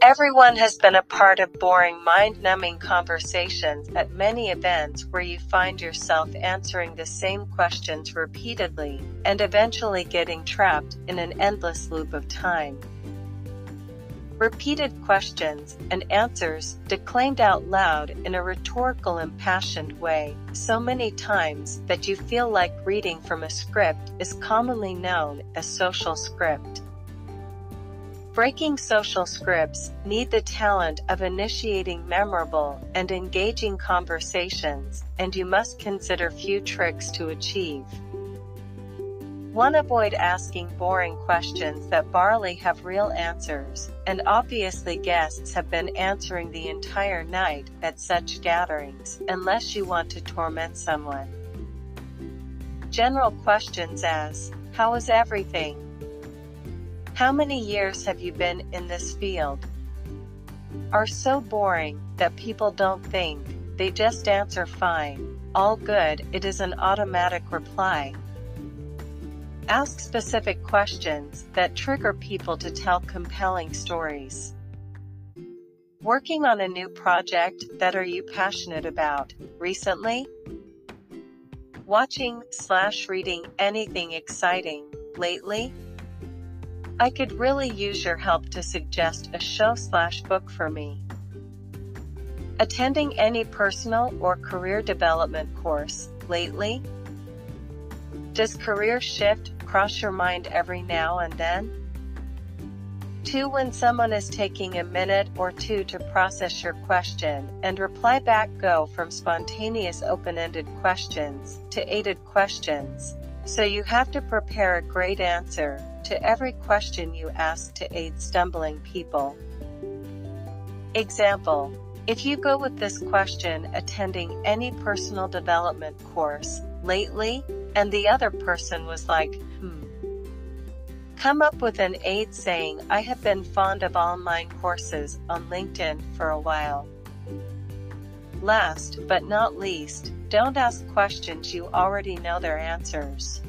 Everyone has been a part of boring, mind numbing conversations at many events where you find yourself answering the same questions repeatedly and eventually getting trapped in an endless loop of time. Repeated questions and answers declaimed out loud in a rhetorical impassioned way so many times that you feel like reading from a script is commonly known as social script. Breaking social scripts need the talent of initiating memorable and engaging conversations, and you must consider few tricks to achieve. 1. Avoid asking boring questions that barely have real answers, and obviously guests have been answering the entire night at such gatherings, unless you want to torment someone. General questions as, How is everything? How many years have you been in this field? Are so boring that people don't think, they just answer fine. All good, it is an automatic reply. Ask specific questions that trigger people to tell compelling stories. Working on a new project that are you passionate about recently? Watching slash reading anything exciting lately? I could really use your help to suggest a show slash book for me. Attending any personal or career development course lately? Does career shift cross your mind every now and then? 2. When someone is taking a minute or two to process your question and reply back, go from spontaneous open ended questions to aided questions. So you have to prepare a great answer to every question you ask to aid stumbling people. Example If you go with this question attending any personal development course lately, and the other person was like, hmm. Come up with an aid saying, I have been fond of online courses on LinkedIn for a while. Last but not least, don't ask questions you already know their answers.